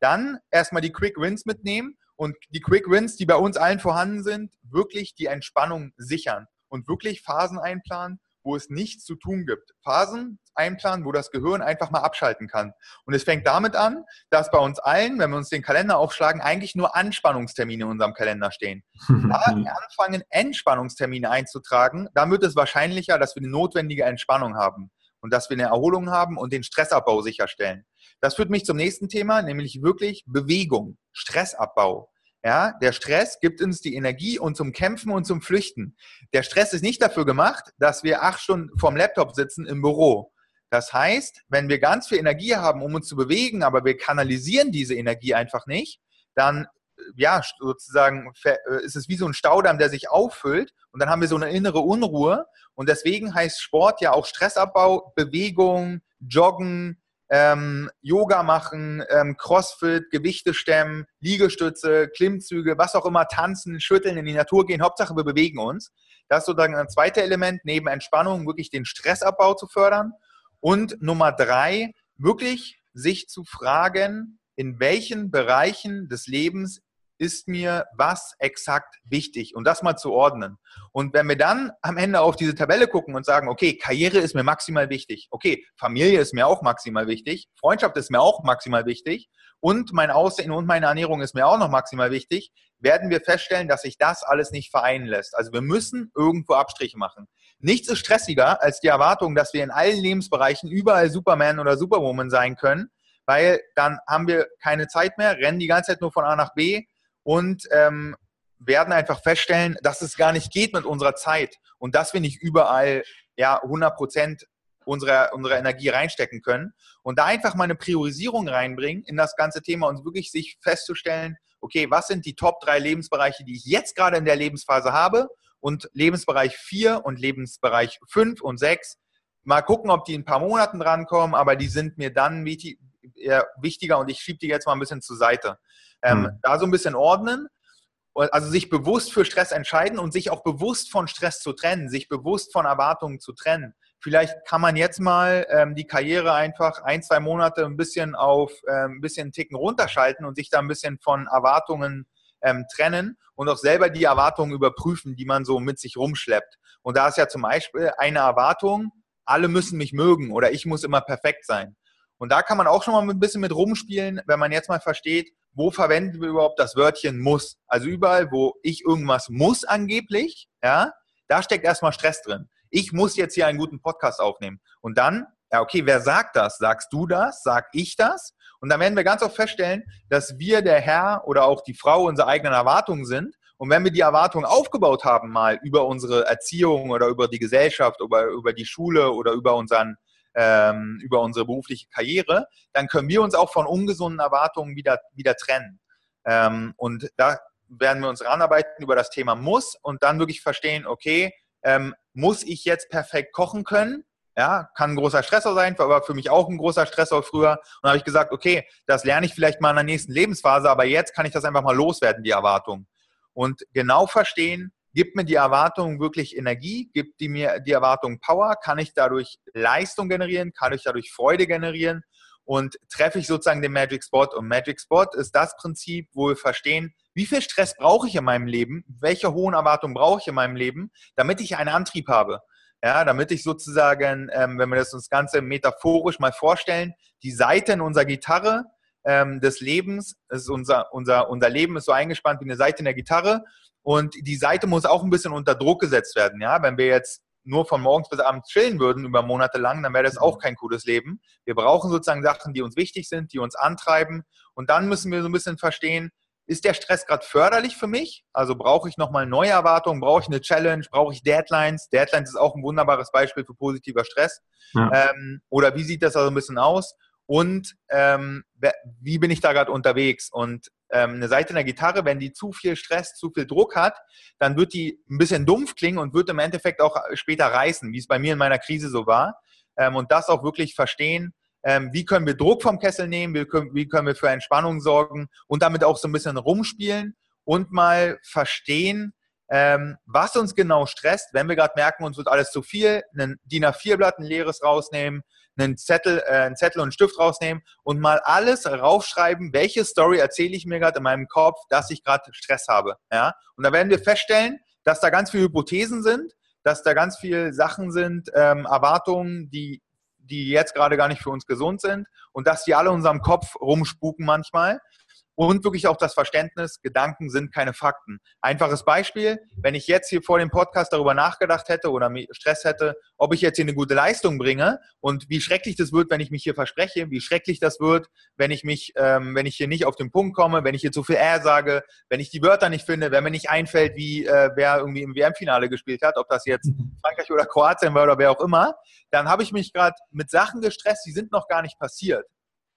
Dann erstmal die Quick Wins mitnehmen und die Quick Wins, die bei uns allen vorhanden sind, wirklich die Entspannung sichern und wirklich Phasen einplanen, wo es nichts zu tun gibt. Phasen einplanen, wo das Gehirn einfach mal abschalten kann. Und es fängt damit an, dass bei uns allen, wenn wir uns den Kalender aufschlagen, eigentlich nur Anspannungstermine in unserem Kalender stehen. Da anfangen, Entspannungstermine einzutragen, dann wird es wahrscheinlicher, dass wir eine notwendige Entspannung haben und dass wir eine Erholung haben und den Stressabbau sicherstellen. Das führt mich zum nächsten Thema, nämlich wirklich Bewegung, Stressabbau. Ja, der Stress gibt uns die Energie und zum Kämpfen und zum Flüchten. Der Stress ist nicht dafür gemacht, dass wir acht Stunden vorm Laptop sitzen im Büro. Das heißt, wenn wir ganz viel Energie haben, um uns zu bewegen, aber wir kanalisieren diese Energie einfach nicht, dann ja, sozusagen äh, ist es wie so ein Staudamm, der sich auffüllt und dann haben wir so eine innere Unruhe und deswegen heißt Sport ja auch Stressabbau, Bewegung, Joggen, ähm, Yoga machen, ähm, Crossfit, Gewichte stemmen, Liegestütze, Klimmzüge, was auch immer, tanzen, schütteln, in die Natur gehen. Hauptsache, wir bewegen uns. Das ist sozusagen ein zweites Element, neben Entspannung wirklich den Stressabbau zu fördern. Und Nummer drei, wirklich sich zu fragen, in welchen Bereichen des Lebens ist mir was exakt wichtig und das mal zu ordnen. Und wenn wir dann am Ende auf diese Tabelle gucken und sagen, okay, Karriere ist mir maximal wichtig, okay, Familie ist mir auch maximal wichtig, Freundschaft ist mir auch maximal wichtig und mein Aussehen und meine Ernährung ist mir auch noch maximal wichtig, werden wir feststellen, dass sich das alles nicht vereinen lässt. Also wir müssen irgendwo Abstriche machen. Nichts ist stressiger als die Erwartung, dass wir in allen Lebensbereichen überall Superman oder Superwoman sein können, weil dann haben wir keine Zeit mehr, rennen die ganze Zeit nur von A nach B und ähm, werden einfach feststellen, dass es gar nicht geht mit unserer Zeit und dass wir nicht überall ja 100 Prozent unserer, unserer Energie reinstecken können und da einfach mal eine Priorisierung reinbringen in das ganze Thema und wirklich sich festzustellen, okay, was sind die Top drei Lebensbereiche, die ich jetzt gerade in der Lebensphase habe und Lebensbereich 4 und Lebensbereich 5 und 6. Mal gucken, ob die in ein paar Monaten drankommen, aber die sind mir dann wichtiger und ich schiebe die jetzt mal ein bisschen zur Seite. Ähm, mhm. Da so ein bisschen ordnen, also sich bewusst für Stress entscheiden und sich auch bewusst von Stress zu trennen, sich bewusst von Erwartungen zu trennen. Vielleicht kann man jetzt mal ähm, die Karriere einfach ein, zwei Monate ein bisschen auf ähm, ein bisschen Ticken runterschalten und sich da ein bisschen von Erwartungen ähm, trennen und auch selber die Erwartungen überprüfen, die man so mit sich rumschleppt. Und da ist ja zum Beispiel eine Erwartung, alle müssen mich mögen oder ich muss immer perfekt sein. Und da kann man auch schon mal ein bisschen mit rumspielen, wenn man jetzt mal versteht, wo verwenden wir überhaupt das Wörtchen muss? Also überall, wo ich irgendwas muss angeblich, ja, da steckt erstmal Stress drin. Ich muss jetzt hier einen guten Podcast aufnehmen. Und dann, ja, okay, wer sagt das? Sagst du das? Sag ich das? Und dann werden wir ganz oft feststellen, dass wir der Herr oder auch die Frau unserer eigenen Erwartungen sind. Und wenn wir die Erwartungen aufgebaut haben, mal über unsere Erziehung oder über die Gesellschaft oder über die Schule oder über unseren ähm, über unsere berufliche Karriere, dann können wir uns auch von ungesunden Erwartungen wieder, wieder trennen. Ähm, und da werden wir uns ranarbeiten über das Thema muss und dann wirklich verstehen, okay, ähm, muss ich jetzt perfekt kochen können? Ja, kann ein großer Stressor sein, aber für mich auch ein großer Stressor früher. Und da habe ich gesagt, okay, das lerne ich vielleicht mal in der nächsten Lebensphase, aber jetzt kann ich das einfach mal loswerden, die Erwartung. Und genau verstehen, Gibt mir die Erwartung wirklich Energie? Gibt die mir die Erwartung Power? Kann ich dadurch Leistung generieren? Kann ich dadurch Freude generieren? Und treffe ich sozusagen den Magic Spot? Und Magic Spot ist das Prinzip, wo wir verstehen, wie viel Stress brauche ich in meinem Leben? Welche hohen Erwartungen brauche ich in meinem Leben, damit ich einen Antrieb habe? Ja, damit ich sozusagen, ähm, wenn wir das uns Ganze metaphorisch mal vorstellen, die Seite in unserer Gitarre ähm, des Lebens, ist unser, unser, unser Leben ist so eingespannt wie eine Seite in der Gitarre und die Seite muss auch ein bisschen unter Druck gesetzt werden. Ja, wenn wir jetzt nur von morgens bis abends chillen würden über Monate lang, dann wäre das auch kein cooles Leben. Wir brauchen sozusagen Sachen, die uns wichtig sind, die uns antreiben. Und dann müssen wir so ein bisschen verstehen, ist der Stress gerade förderlich für mich? Also brauche ich nochmal neue Erwartungen? Brauche ich eine Challenge? Brauche ich Deadlines? Deadlines ist auch ein wunderbares Beispiel für positiver Stress. Ja. Ähm, oder wie sieht das also ein bisschen aus? Und ähm, wie bin ich da gerade unterwegs. Und ähm, eine Seite in der Gitarre, wenn die zu viel Stress, zu viel Druck hat, dann wird die ein bisschen dumpf klingen und wird im Endeffekt auch später reißen, wie es bei mir in meiner Krise so war. Ähm, und das auch wirklich verstehen, ähm, wie können wir Druck vom Kessel nehmen, wie können, wie können wir für Entspannung sorgen und damit auch so ein bisschen rumspielen und mal verstehen, ähm, was uns genau stresst, wenn wir gerade merken, uns wird alles zu viel, ein DIN A4-Blatt, ein leeres rausnehmen, einen Zettel, äh, einen Zettel und einen Stift rausnehmen und mal alles raufschreiben, welche Story erzähle ich mir gerade in meinem Kopf, dass ich gerade Stress habe. Ja? Und da werden wir feststellen, dass da ganz viele Hypothesen sind, dass da ganz viele Sachen sind, ähm, Erwartungen, die, die jetzt gerade gar nicht für uns gesund sind und dass die alle in unserem Kopf rumspuken manchmal und wirklich auch das Verständnis, Gedanken sind keine Fakten. Einfaches Beispiel, wenn ich jetzt hier vor dem Podcast darüber nachgedacht hätte oder Stress hätte, ob ich jetzt hier eine gute Leistung bringe und wie schrecklich das wird, wenn ich mich hier verspreche, wie schrecklich das wird, wenn ich mich, ähm, wenn ich hier nicht auf den Punkt komme, wenn ich hier zu viel R sage, wenn ich die Wörter nicht finde, wenn mir nicht einfällt, wie äh, wer irgendwie im WM-Finale gespielt hat, ob das jetzt mhm. Frankreich oder Kroatien war oder wer auch immer, dann habe ich mich gerade mit Sachen gestresst, die sind noch gar nicht passiert.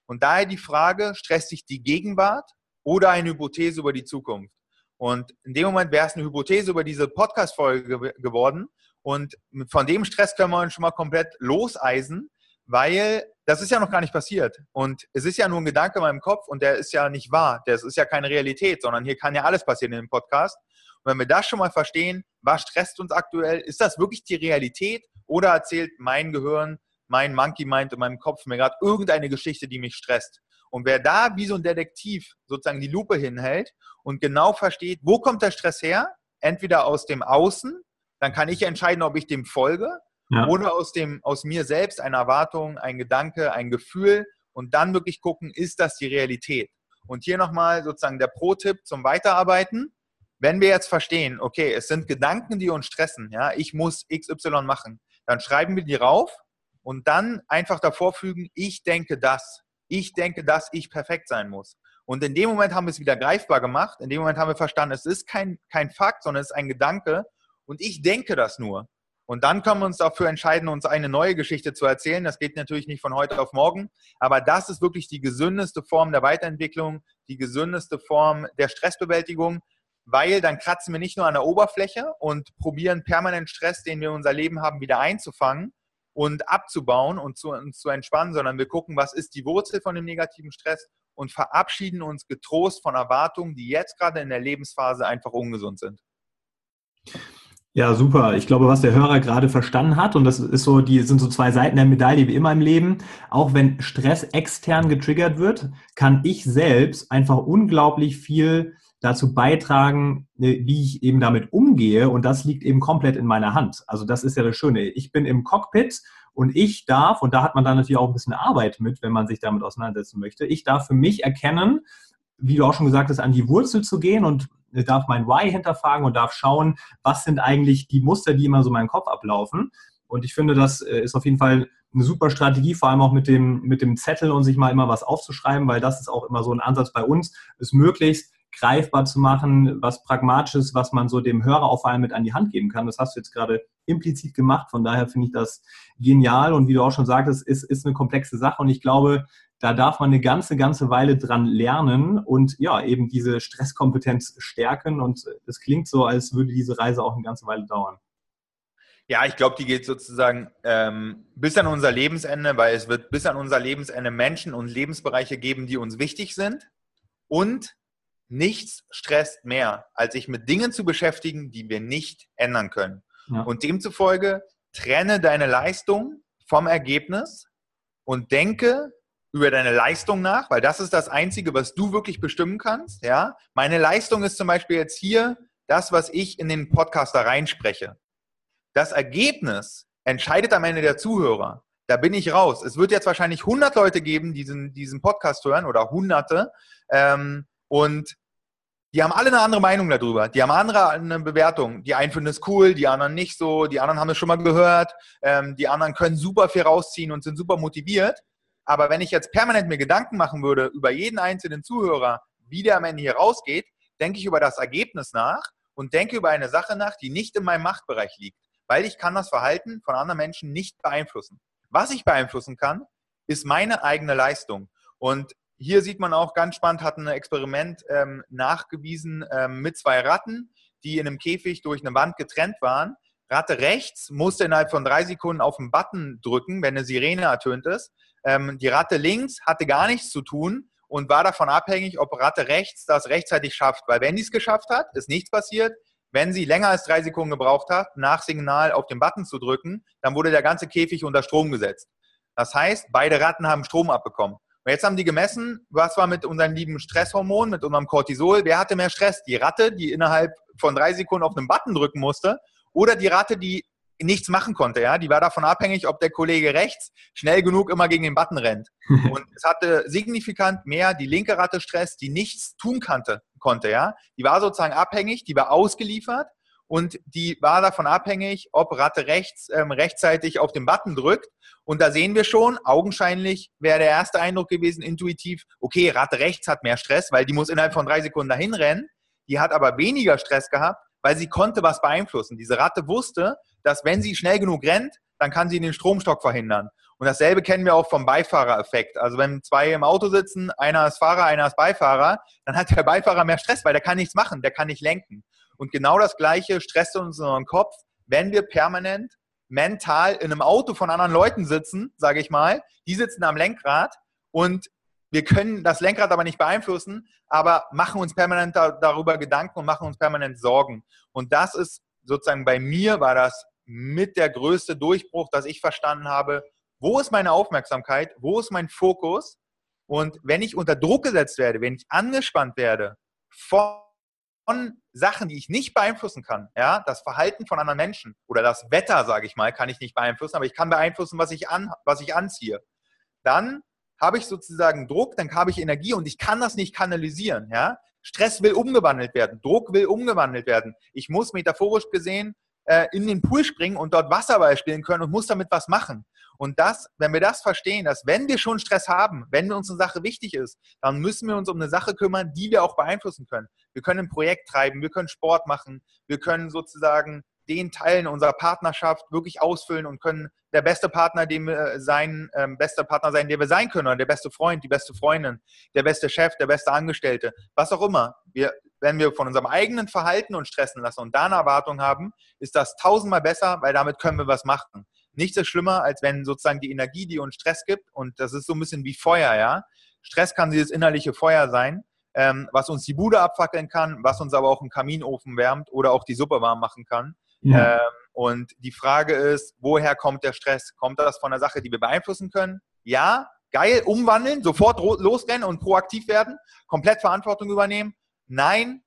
Und daher die Frage, stresst sich die Gegenwart oder eine Hypothese über die Zukunft? Und in dem Moment wäre es eine Hypothese über diese Podcast-Folge geworden. Und von dem Stress können wir uns schon mal komplett loseisen, weil das ist ja noch gar nicht passiert. Und es ist ja nur ein Gedanke in meinem Kopf und der ist ja nicht wahr. Das ist ja keine Realität, sondern hier kann ja alles passieren in dem Podcast. Und wenn wir das schon mal verstehen, was stresst uns aktuell, ist das wirklich die Realität oder erzählt mein Gehirn mein Monkey Mind in meinem Kopf mir gerade irgendeine Geschichte, die mich stresst. Und wer da wie so ein Detektiv sozusagen die Lupe hinhält und genau versteht, wo kommt der Stress her? Entweder aus dem Außen, dann kann ich entscheiden, ob ich dem folge, ja. oder aus, dem, aus mir selbst eine Erwartung, ein Gedanke, ein Gefühl und dann wirklich gucken, ist das die Realität? Und hier nochmal sozusagen der Pro-Tipp zum Weiterarbeiten. Wenn wir jetzt verstehen, okay, es sind Gedanken, die uns stressen, ja, ich muss XY machen, dann schreiben wir die rauf und dann einfach davor fügen, ich denke das. Ich denke, dass ich perfekt sein muss. Und in dem Moment haben wir es wieder greifbar gemacht. In dem Moment haben wir verstanden, es ist kein, kein Fakt, sondern es ist ein Gedanke. Und ich denke das nur. Und dann können wir uns dafür entscheiden, uns eine neue Geschichte zu erzählen. Das geht natürlich nicht von heute auf morgen. Aber das ist wirklich die gesündeste Form der Weiterentwicklung, die gesündeste Form der Stressbewältigung, weil dann kratzen wir nicht nur an der Oberfläche und probieren permanent Stress, den wir in unser Leben haben, wieder einzufangen, und abzubauen und zu, uns zu entspannen, sondern wir gucken, was ist die Wurzel von dem negativen Stress und verabschieden uns getrost von Erwartungen, die jetzt gerade in der Lebensphase einfach ungesund sind. Ja, super. Ich glaube, was der Hörer gerade verstanden hat, und das ist so, die sind so zwei Seiten der Medaille wie immer im Leben. Auch wenn Stress extern getriggert wird, kann ich selbst einfach unglaublich viel dazu beitragen, äh, wie ich eben damit umgehe. Und das liegt eben komplett in meiner Hand. Also das ist ja das Schöne. Ich bin im Cockpit und ich darf, und da hat man dann natürlich auch ein bisschen Arbeit mit, wenn man sich damit auseinandersetzen möchte, ich darf für mich erkennen, wie du auch schon gesagt hast, an die Wurzel zu gehen und darf mein Why hinterfragen und darf schauen, was sind eigentlich die Muster, die immer so in meinem Kopf ablaufen. Und ich finde, das äh, ist auf jeden Fall eine super Strategie, vor allem auch mit dem, mit dem Zettel und sich mal immer was aufzuschreiben, weil das ist auch immer so ein Ansatz bei uns, ist möglichst greifbar zu machen, was Pragmatisches, was man so dem Hörer auch vor allem mit an die Hand geben kann. Das hast du jetzt gerade implizit gemacht. Von daher finde ich das genial. Und wie du auch schon sagtest, ist, ist eine komplexe Sache. Und ich glaube, da darf man eine ganze, ganze Weile dran lernen und ja, eben diese Stresskompetenz stärken. Und es klingt so, als würde diese Reise auch eine ganze Weile dauern. Ja, ich glaube, die geht sozusagen ähm, bis an unser Lebensende, weil es wird bis an unser Lebensende Menschen und Lebensbereiche geben, die uns wichtig sind. Und nichts stresst mehr, als sich mit Dingen zu beschäftigen, die wir nicht ändern können. Ja. Und demzufolge trenne deine Leistung vom Ergebnis und denke über deine Leistung nach, weil das ist das Einzige, was du wirklich bestimmen kannst. Ja, meine Leistung ist zum Beispiel jetzt hier das, was ich in den Podcast da reinspreche. Das Ergebnis entscheidet am Ende der Zuhörer. Da bin ich raus. Es wird jetzt wahrscheinlich 100 Leute geben, die diesen, diesen Podcast hören oder Hunderte. Ähm, und die haben alle eine andere Meinung darüber. Die haben andere eine Bewertung. Die einen finden es cool, die anderen nicht so. Die anderen haben es schon mal gehört. Ähm, die anderen können super viel rausziehen und sind super motiviert. Aber wenn ich jetzt permanent mir Gedanken machen würde über jeden einzelnen Zuhörer, wie der am Ende hier rausgeht, denke ich über das Ergebnis nach und denke über eine Sache nach, die nicht in meinem Machtbereich liegt. Weil ich kann das Verhalten von anderen Menschen nicht beeinflussen. Was ich beeinflussen kann, ist meine eigene Leistung. Und hier sieht man auch ganz spannend, hat ein Experiment ähm, nachgewiesen ähm, mit zwei Ratten, die in einem Käfig durch eine Wand getrennt waren. Ratte rechts musste innerhalb von drei Sekunden auf den Button drücken, wenn eine Sirene ertönt ist. Ähm, die Ratte links hatte gar nichts zu tun und war davon abhängig, ob Ratte rechts das rechtzeitig schafft. Weil wenn sie es geschafft hat, ist nichts passiert. Wenn sie länger als drei Sekunden gebraucht hat, nach Signal auf den Button zu drücken, dann wurde der ganze Käfig unter Strom gesetzt. Das heißt, beide Ratten haben Strom abbekommen. Und jetzt haben die gemessen, was war mit unseren lieben Stresshormonen, mit unserem Cortisol, wer hatte mehr Stress? Die Ratte, die innerhalb von drei Sekunden auf den Button drücken musste, oder die Ratte, die nichts machen konnte. Ja, die war davon abhängig, ob der Kollege rechts schnell genug immer gegen den Button rennt. Und es hatte signifikant mehr die linke Ratte Stress, die nichts tun konnte. konnte ja, die war sozusagen abhängig, die war ausgeliefert und die war davon abhängig, ob Ratte rechts ähm, rechtzeitig auf den Button drückt. Und da sehen wir schon, augenscheinlich wäre der erste Eindruck gewesen, intuitiv, okay, Ratte rechts hat mehr Stress, weil die muss innerhalb von drei Sekunden dahin rennen. Die hat aber weniger Stress gehabt, weil sie konnte was beeinflussen. Diese Ratte wusste, dass wenn sie schnell genug rennt, dann kann sie den Stromstock verhindern. Und dasselbe kennen wir auch vom Beifahrereffekt. Also wenn zwei im Auto sitzen, einer ist Fahrer, einer ist Beifahrer, dann hat der Beifahrer mehr Stress, weil der kann nichts machen, der kann nicht lenken. Und genau das Gleiche stresst uns in unseren Kopf, wenn wir permanent mental in einem Auto von anderen Leuten sitzen, sage ich mal. Die sitzen am Lenkrad und wir können das Lenkrad aber nicht beeinflussen, aber machen uns permanent da, darüber Gedanken und machen uns permanent Sorgen. Und das ist sozusagen bei mir war das mit der größte Durchbruch, dass ich verstanden habe, wo ist meine Aufmerksamkeit, wo ist mein Fokus und wenn ich unter Druck gesetzt werde, wenn ich angespannt werde von Sachen, die ich nicht beeinflussen kann, ja, das Verhalten von anderen Menschen oder das Wetter, sage ich mal, kann ich nicht beeinflussen, aber ich kann beeinflussen, was ich, an, was ich anziehe. Dann habe ich sozusagen Druck, dann habe ich Energie und ich kann das nicht kanalisieren, ja. Stress will umgewandelt werden, Druck will umgewandelt werden. Ich muss metaphorisch gesehen äh, in den Pool springen und dort Wasserball spielen können und muss damit was machen. Und das, wenn wir das verstehen, dass wenn wir schon Stress haben, wenn uns eine Sache wichtig ist, dann müssen wir uns um eine Sache kümmern, die wir auch beeinflussen können. Wir können ein Projekt treiben, wir können Sport machen, wir können sozusagen den Teilen unserer Partnerschaft wirklich ausfüllen und können der beste Partner, dem wir sein, ähm, bester Partner sein, der wir sein können, oder der beste Freund, die beste Freundin, der beste Chef, der beste Angestellte, was auch immer. Wir, wenn wir von unserem eigenen Verhalten uns stressen lassen und da eine Erwartung haben, ist das tausendmal besser, weil damit können wir was machen. Nichts ist schlimmer, als wenn sozusagen die Energie, die uns Stress gibt, und das ist so ein bisschen wie Feuer, ja. Stress kann dieses innerliche Feuer sein, ähm, was uns die Bude abfackeln kann, was uns aber auch einen Kaminofen wärmt oder auch die Suppe warm machen kann. Ja. Ähm, und die Frage ist, woher kommt der Stress? Kommt das von einer Sache, die wir beeinflussen können? Ja, geil, umwandeln, sofort losrennen und proaktiv werden, komplett Verantwortung übernehmen. Nein,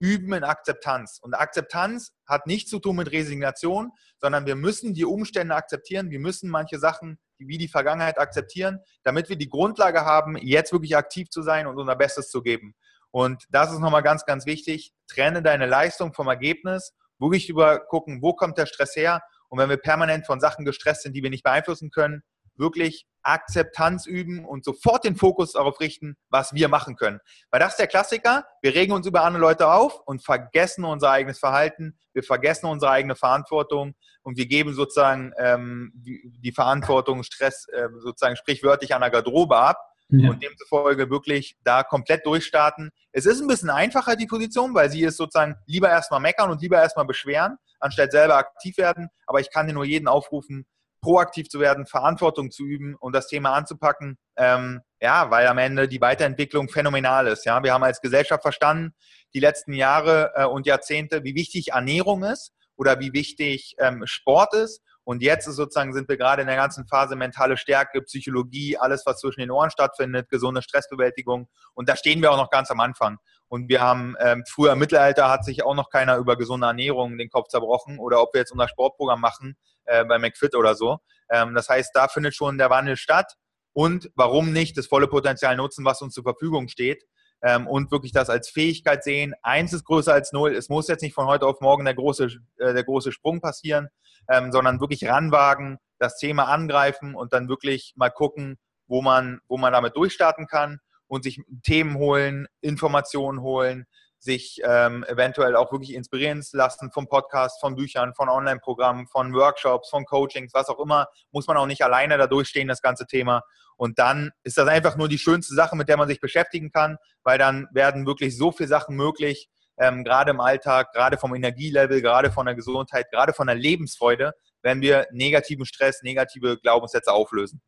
üben in Akzeptanz. Und Akzeptanz hat nichts zu tun mit Resignation, sondern wir müssen die Umstände akzeptieren. Wir müssen manche Sachen wie die Vergangenheit akzeptieren, damit wir die Grundlage haben, jetzt wirklich aktiv zu sein und unser Bestes zu geben. Und das ist nochmal ganz, ganz wichtig. Trenne deine Leistung vom Ergebnis wirklich über gucken, wo kommt der Stress her? Und wenn wir permanent von Sachen gestresst sind, die wir nicht beeinflussen können, wirklich Akzeptanz üben und sofort den Fokus darauf richten, was wir machen können. Weil das ist der Klassiker. Wir regen uns über andere Leute auf und vergessen unser eigenes Verhalten. Wir vergessen unsere eigene Verantwortung und wir geben sozusagen ähm, die, die, Verantwortung, Stress äh, sozusagen sprichwörtlich an der Garderobe ab ja. und demzufolge wirklich da komplett durchstarten. Es ist ein bisschen einfacher, die Position, weil sie ist sozusagen lieber erstmal meckern und lieber erstmal beschweren, anstatt selber aktiv werden. Aber ich kann dir nur jeden aufrufen, proaktiv zu werden, Verantwortung zu üben und das Thema anzupacken. Ähm, ja, weil am Ende die Weiterentwicklung phänomenal ist. Ja, wir haben als Gesellschaft verstanden, die letzten Jahre äh, und Jahrzehnte, wie wichtig Ernährung ist oder wie wichtig ähm, Sport ist und jetzt ist sozusagen sind wir gerade in der ganzen Phase mentale Stärke, Psychologie, alles, was zwischen den Ohren stattfindet, gesunde Stressbewältigung. Und da stehen wir auch noch ganz am Anfang. Und wir haben ähm, früher im Mittelalter hat sich auch noch keiner über gesunde Ernährung den Kopf zerbrochen oder ob wir jetzt unser Sportprogramm machen äh, bei McFit oder so. Ähm, das heißt, da findet schon der Wandel statt. Und warum nicht das volle Potenzial nutzen, was uns zur Verfügung steht? ähm, und wirklich das als Fähigkeit sehen. Eins ist größer als null. Es muss jetzt nicht von heute auf morgen der große, äh, der große Sprung passieren, ähm, sondern wirklich ranwagen, das Thema angreifen und dann wirklich mal gucken, wo man, wo man damit durchstarten kann und sich Themen holen, Informationen holen, sich ähm, eventuell auch wirklich inspirieren lassen vom Podcast, von Büchern, von Online-Programmen, von Workshops, von Coachings, was auch immer, muss man auch nicht alleine da durchstehen, das ganze Thema. Und dann ist das einfach nur die schönste Sache, mit der man sich beschäftigen kann, weil dann werden wirklich so viele Sachen möglich, ähm, gerade im Alltag, gerade vom Energielevel, gerade von der Gesundheit, gerade von der Lebensfreude, wenn wir negativen Stress, negative Glaubenssätze auflösen.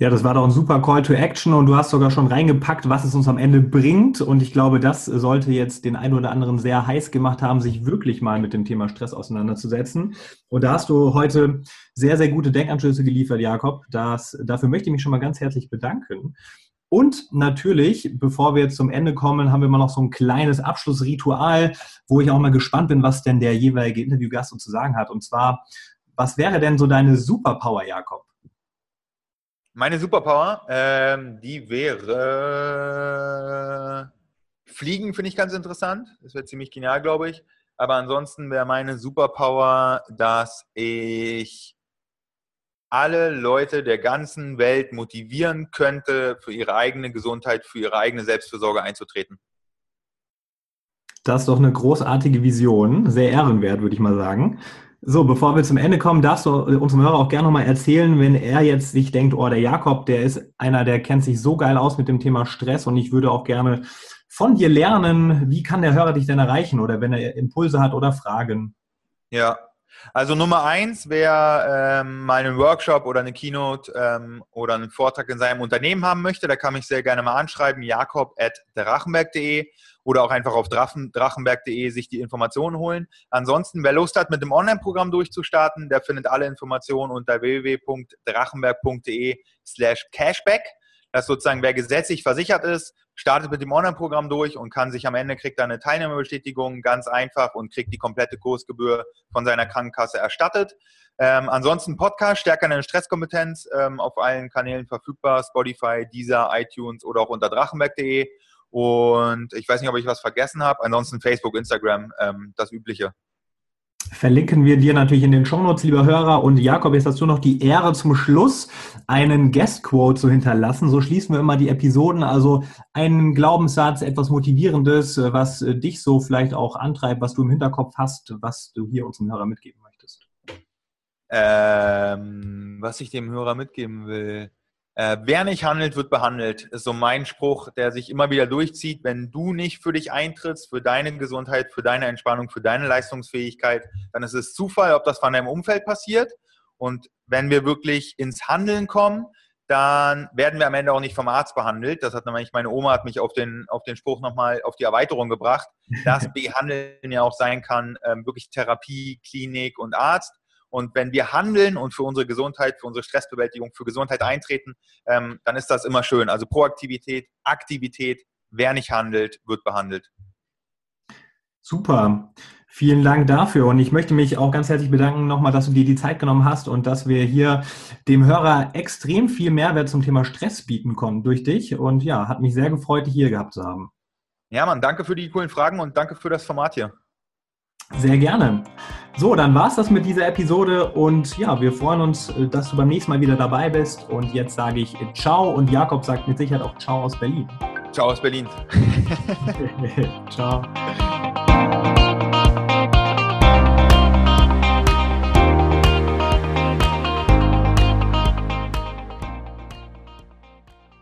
Ja, das war doch ein super Call to Action und du hast sogar schon reingepackt, was es uns am Ende bringt. Und ich glaube, das sollte jetzt den einen oder anderen sehr heiß gemacht haben, sich wirklich mal mit dem Thema Stress auseinanderzusetzen. Und da hast du heute sehr, sehr gute Denkanschlüsse geliefert, Jakob. Das, dafür möchte ich mich schon mal ganz herzlich bedanken. Und natürlich, bevor wir jetzt zum Ende kommen, haben wir immer noch so ein kleines Abschlussritual, wo ich auch mal gespannt bin, was denn der jeweilige Interviewgast uns zu sagen hat. Und zwar, was wäre denn so deine Superpower, Jakob? Meine Superpower, ähm, die wäre Fliegen, finde ich ganz interessant. Das wäre ziemlich genial, glaube ich. Aber ansonsten wäre meine Superpower, dass ich alle Leute der ganzen Welt motivieren könnte, für ihre eigene Gesundheit, für ihre eigene Selbstfürsorge einzutreten. Das ist doch eine großartige Vision, sehr ehrenwert, würde ich mal sagen. So, bevor wir zum Ende kommen, darfst du unserem Hörer auch gerne nochmal erzählen, wenn er jetzt sich denkt, oh, der Jakob, der ist einer, der kennt sich so geil aus mit dem Thema Stress und ich würde auch gerne von dir lernen. Wie kann der Hörer dich denn erreichen oder wenn er Impulse hat oder Fragen? Ja, also Nummer eins, wer ähm, mal einen Workshop oder eine Keynote ähm, oder einen Vortrag in seinem Unternehmen haben möchte, der kann mich sehr gerne mal anschreiben, jakob.drachenberg.de oder auch einfach auf drachenberg.de sich die Informationen holen. Ansonsten, wer Lust hat, mit dem Online-Programm durchzustarten, der findet alle Informationen unter www.drachenberg.de slash cashback. Das ist sozusagen, wer gesetzlich versichert ist, startet mit dem Online-Programm durch und kann sich am Ende kriegt er eine Teilnahmebestätigung ganz einfach und kriegt die komplette Kursgebühr von seiner Krankenkasse erstattet. Ähm, ansonsten Podcast, stärker eine Stresskompetenz, ähm, auf allen Kanälen verfügbar, Spotify, Deezer, iTunes oder auch unter drachenberg.de. Und ich weiß nicht, ob ich was vergessen habe. Ansonsten Facebook, Instagram, ähm, das Übliche. Verlinken wir dir natürlich in den Shownotes, lieber Hörer. Und Jakob, jetzt hast du noch die Ehre zum Schluss, einen Guest-Quote zu hinterlassen. So schließen wir immer die Episoden. Also einen Glaubenssatz, etwas Motivierendes, was dich so vielleicht auch antreibt, was du im Hinterkopf hast, was du hier unserem Hörer mitgeben möchtest. Ähm, was ich dem Hörer mitgeben will. Äh, wer nicht handelt, wird behandelt, ist so mein Spruch, der sich immer wieder durchzieht. Wenn du nicht für dich eintrittst, für deine Gesundheit, für deine Entspannung, für deine Leistungsfähigkeit, dann ist es Zufall, ob das von deinem Umfeld passiert. Und wenn wir wirklich ins Handeln kommen, dann werden wir am Ende auch nicht vom Arzt behandelt. Das hat nämlich meine Oma hat mich auf den, auf den Spruch nochmal auf die Erweiterung gebracht, dass Behandeln ja auch sein kann, ähm, wirklich Therapie, Klinik und Arzt. Und wenn wir handeln und für unsere Gesundheit, für unsere Stressbewältigung, für Gesundheit eintreten, ähm, dann ist das immer schön. Also Proaktivität, Aktivität, wer nicht handelt, wird behandelt. Super. Vielen Dank dafür. Und ich möchte mich auch ganz herzlich bedanken nochmal, dass du dir die Zeit genommen hast und dass wir hier dem Hörer extrem viel Mehrwert zum Thema Stress bieten konnten durch dich. Und ja, hat mich sehr gefreut, dich hier gehabt zu haben. Ja, Mann, danke für die coolen Fragen und danke für das Format hier. Sehr gerne. So, dann war es das mit dieser Episode und ja, wir freuen uns, äh, dass du beim nächsten Mal wieder dabei bist. Und jetzt sage ich Ciao und Jakob sagt mit Sicherheit auch Ciao aus Berlin. Ciao aus Berlin. Ciao.